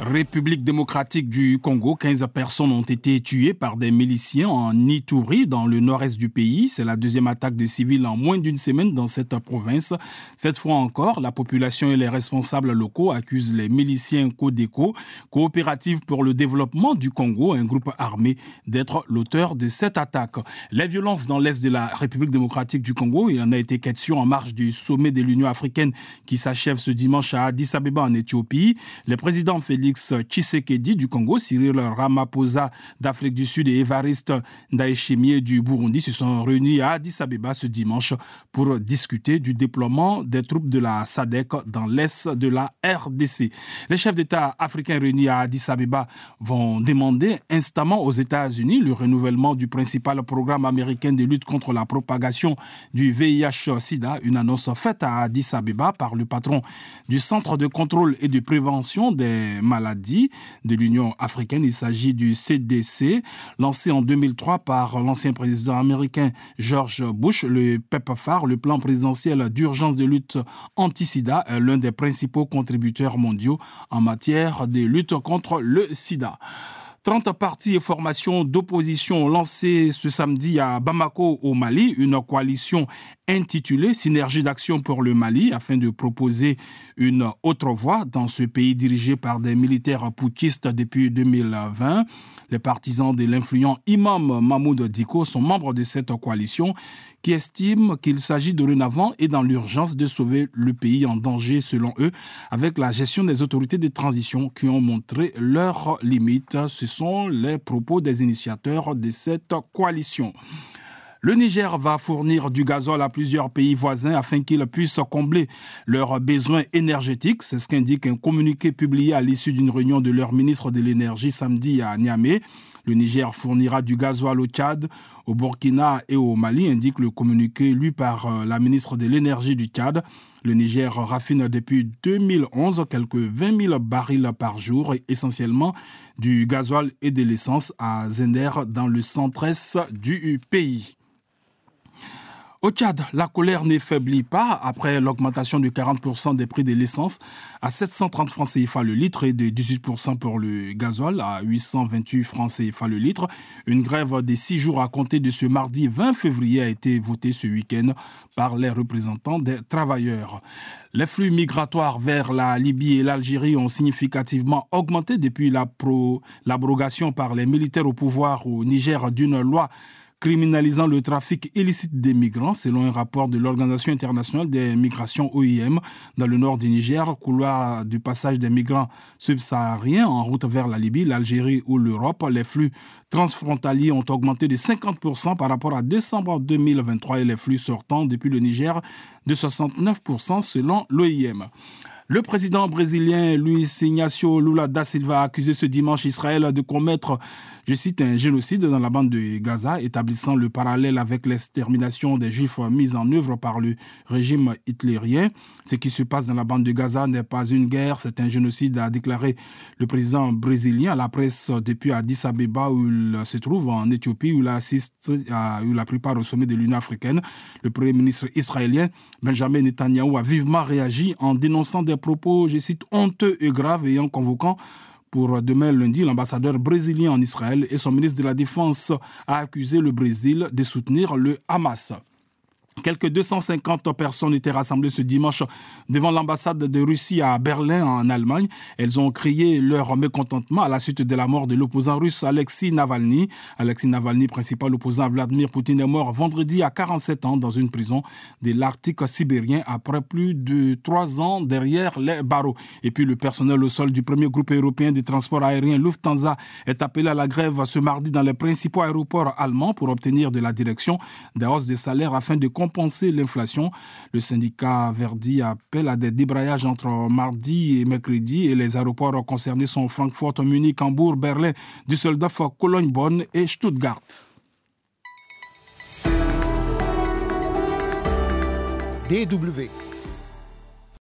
République démocratique du Congo, 15 personnes ont été tuées par des miliciens en Ituri, dans le nord-est du pays. C'est la deuxième attaque de civils en moins d'une semaine dans cette province. Cette fois encore, la population et les responsables locaux accusent les miliciens Codeco, coopérative pour le développement du Congo, un groupe armé, d'être l'auteur de cette attaque. Les violences dans l'est de la République démocratique du Congo, il en a été question en marge du sommet de l'Union africaine qui s'achève ce dimanche à Addis Abeba en Éthiopie. Félix Félix Tshisekedi du Congo, Cyril Ramaphosa d'Afrique du Sud et Evariste Ndayishimiye du Burundi se sont réunis à Addis Abeba ce dimanche pour discuter du déploiement des troupes de la SADC dans l'est de la RDC. Les chefs d'État africains réunis à Addis Abeba vont demander instamment aux États-Unis le renouvellement du principal programme américain de lutte contre la propagation du VIH-Sida, une annonce faite à Addis Abeba par le patron du Centre de contrôle et de prévention des maladies de l'Union africaine. Il s'agit du CDC, lancé en 2003 par l'ancien président américain George Bush. Le PEPFAR, le plan présidentiel d'urgence de lutte anti-sida, l'un des principaux contributeurs mondiaux en matière de lutte contre le sida. 30 partis et formations d'opposition ont lancé ce samedi à Bamako au Mali une coalition intitulée Synergie d'action pour le Mali afin de proposer une autre voie dans ce pays dirigé par des militaires putschistes depuis 2020. Les partisans de l'influent imam Mahmoud Diko sont membres de cette coalition qui estime qu'il s'agit dorénavant et dans l'urgence de sauver le pays en danger selon eux avec la gestion des autorités de transition qui ont montré leurs limites. Sont les propos des initiateurs de cette coalition. Le Niger va fournir du gazole à plusieurs pays voisins afin qu'ils puissent combler leurs besoins énergétiques. C'est ce qu'indique un communiqué publié à l'issue d'une réunion de leur ministre de l'Énergie samedi à Niamey. Le Niger fournira du gasoil au Tchad, au Burkina et au Mali, indique le communiqué lu par euh, la ministre de l'Énergie du Tchad. Le Niger raffine depuis 2011 quelques 20 000 barils par jour, essentiellement du gasoil et de l'essence à Zender dans le centre-est du pays. Au Tchad, la colère ne faiblit pas après l'augmentation de 40% des prix de l'essence à 730 francs CFA le litre et de 18% pour le gasoil à 828 francs CFA le litre. Une grève de six jours à compter de ce mardi 20 février a été votée ce week-end par les représentants des travailleurs. Les flux migratoires vers la Libye et l'Algérie ont significativement augmenté depuis l'abrogation par les militaires au pouvoir au Niger d'une loi criminalisant le trafic illicite des migrants, selon un rapport de l'Organisation internationale des migrations OIM dans le nord du Niger, couloir du passage des migrants subsahariens en route vers la Libye, l'Algérie ou l'Europe. Les flux transfrontaliers ont augmenté de 50% par rapport à décembre 2023 et les flux sortants depuis le Niger de 69% selon l'OIM. Le président brésilien Luis Ignacio Lula da Silva a accusé ce dimanche Israël de commettre je cite, un génocide dans la bande de Gaza, établissant le parallèle avec l'extermination des Juifs mise en œuvre par le régime hitlérien. Ce qui se passe dans la bande de Gaza n'est pas une guerre, c'est un génocide, a déclaré le président brésilien à la presse depuis Addis Abeba, où il se trouve en Éthiopie, où il assiste à, où la plupart au sommet de l'Union africaine. Le premier ministre israélien, Benjamin Netanyahu, a vivement réagi en dénonçant des propos, je cite, honteux et graves et en convoquant pour demain lundi, l'ambassadeur brésilien en Israël et son ministre de la Défense a accusé le Brésil de soutenir le Hamas. Quelques 250 personnes étaient rassemblées ce dimanche devant l'ambassade de Russie à Berlin, en Allemagne. Elles ont crié leur mécontentement à la suite de la mort de l'opposant russe Alexei Navalny. Alexei Navalny, principal opposant à Vladimir Poutine, est mort vendredi à 47 ans dans une prison de l'Arctique sibérien après plus de trois ans derrière les barreaux. Et puis le personnel au sol du premier groupe européen de transport aérien Lufthansa est appelé à la grève ce mardi dans les principaux aéroports allemands pour obtenir de la direction des hausses de salaire afin de compenser l'inflation. Le syndicat Verdi appelle à des débrayages entre mardi et mercredi et les aéroports concernés sont Francfort, Munich, Hambourg, Berlin, Düsseldorf, Cologne, Bonn et Stuttgart. DW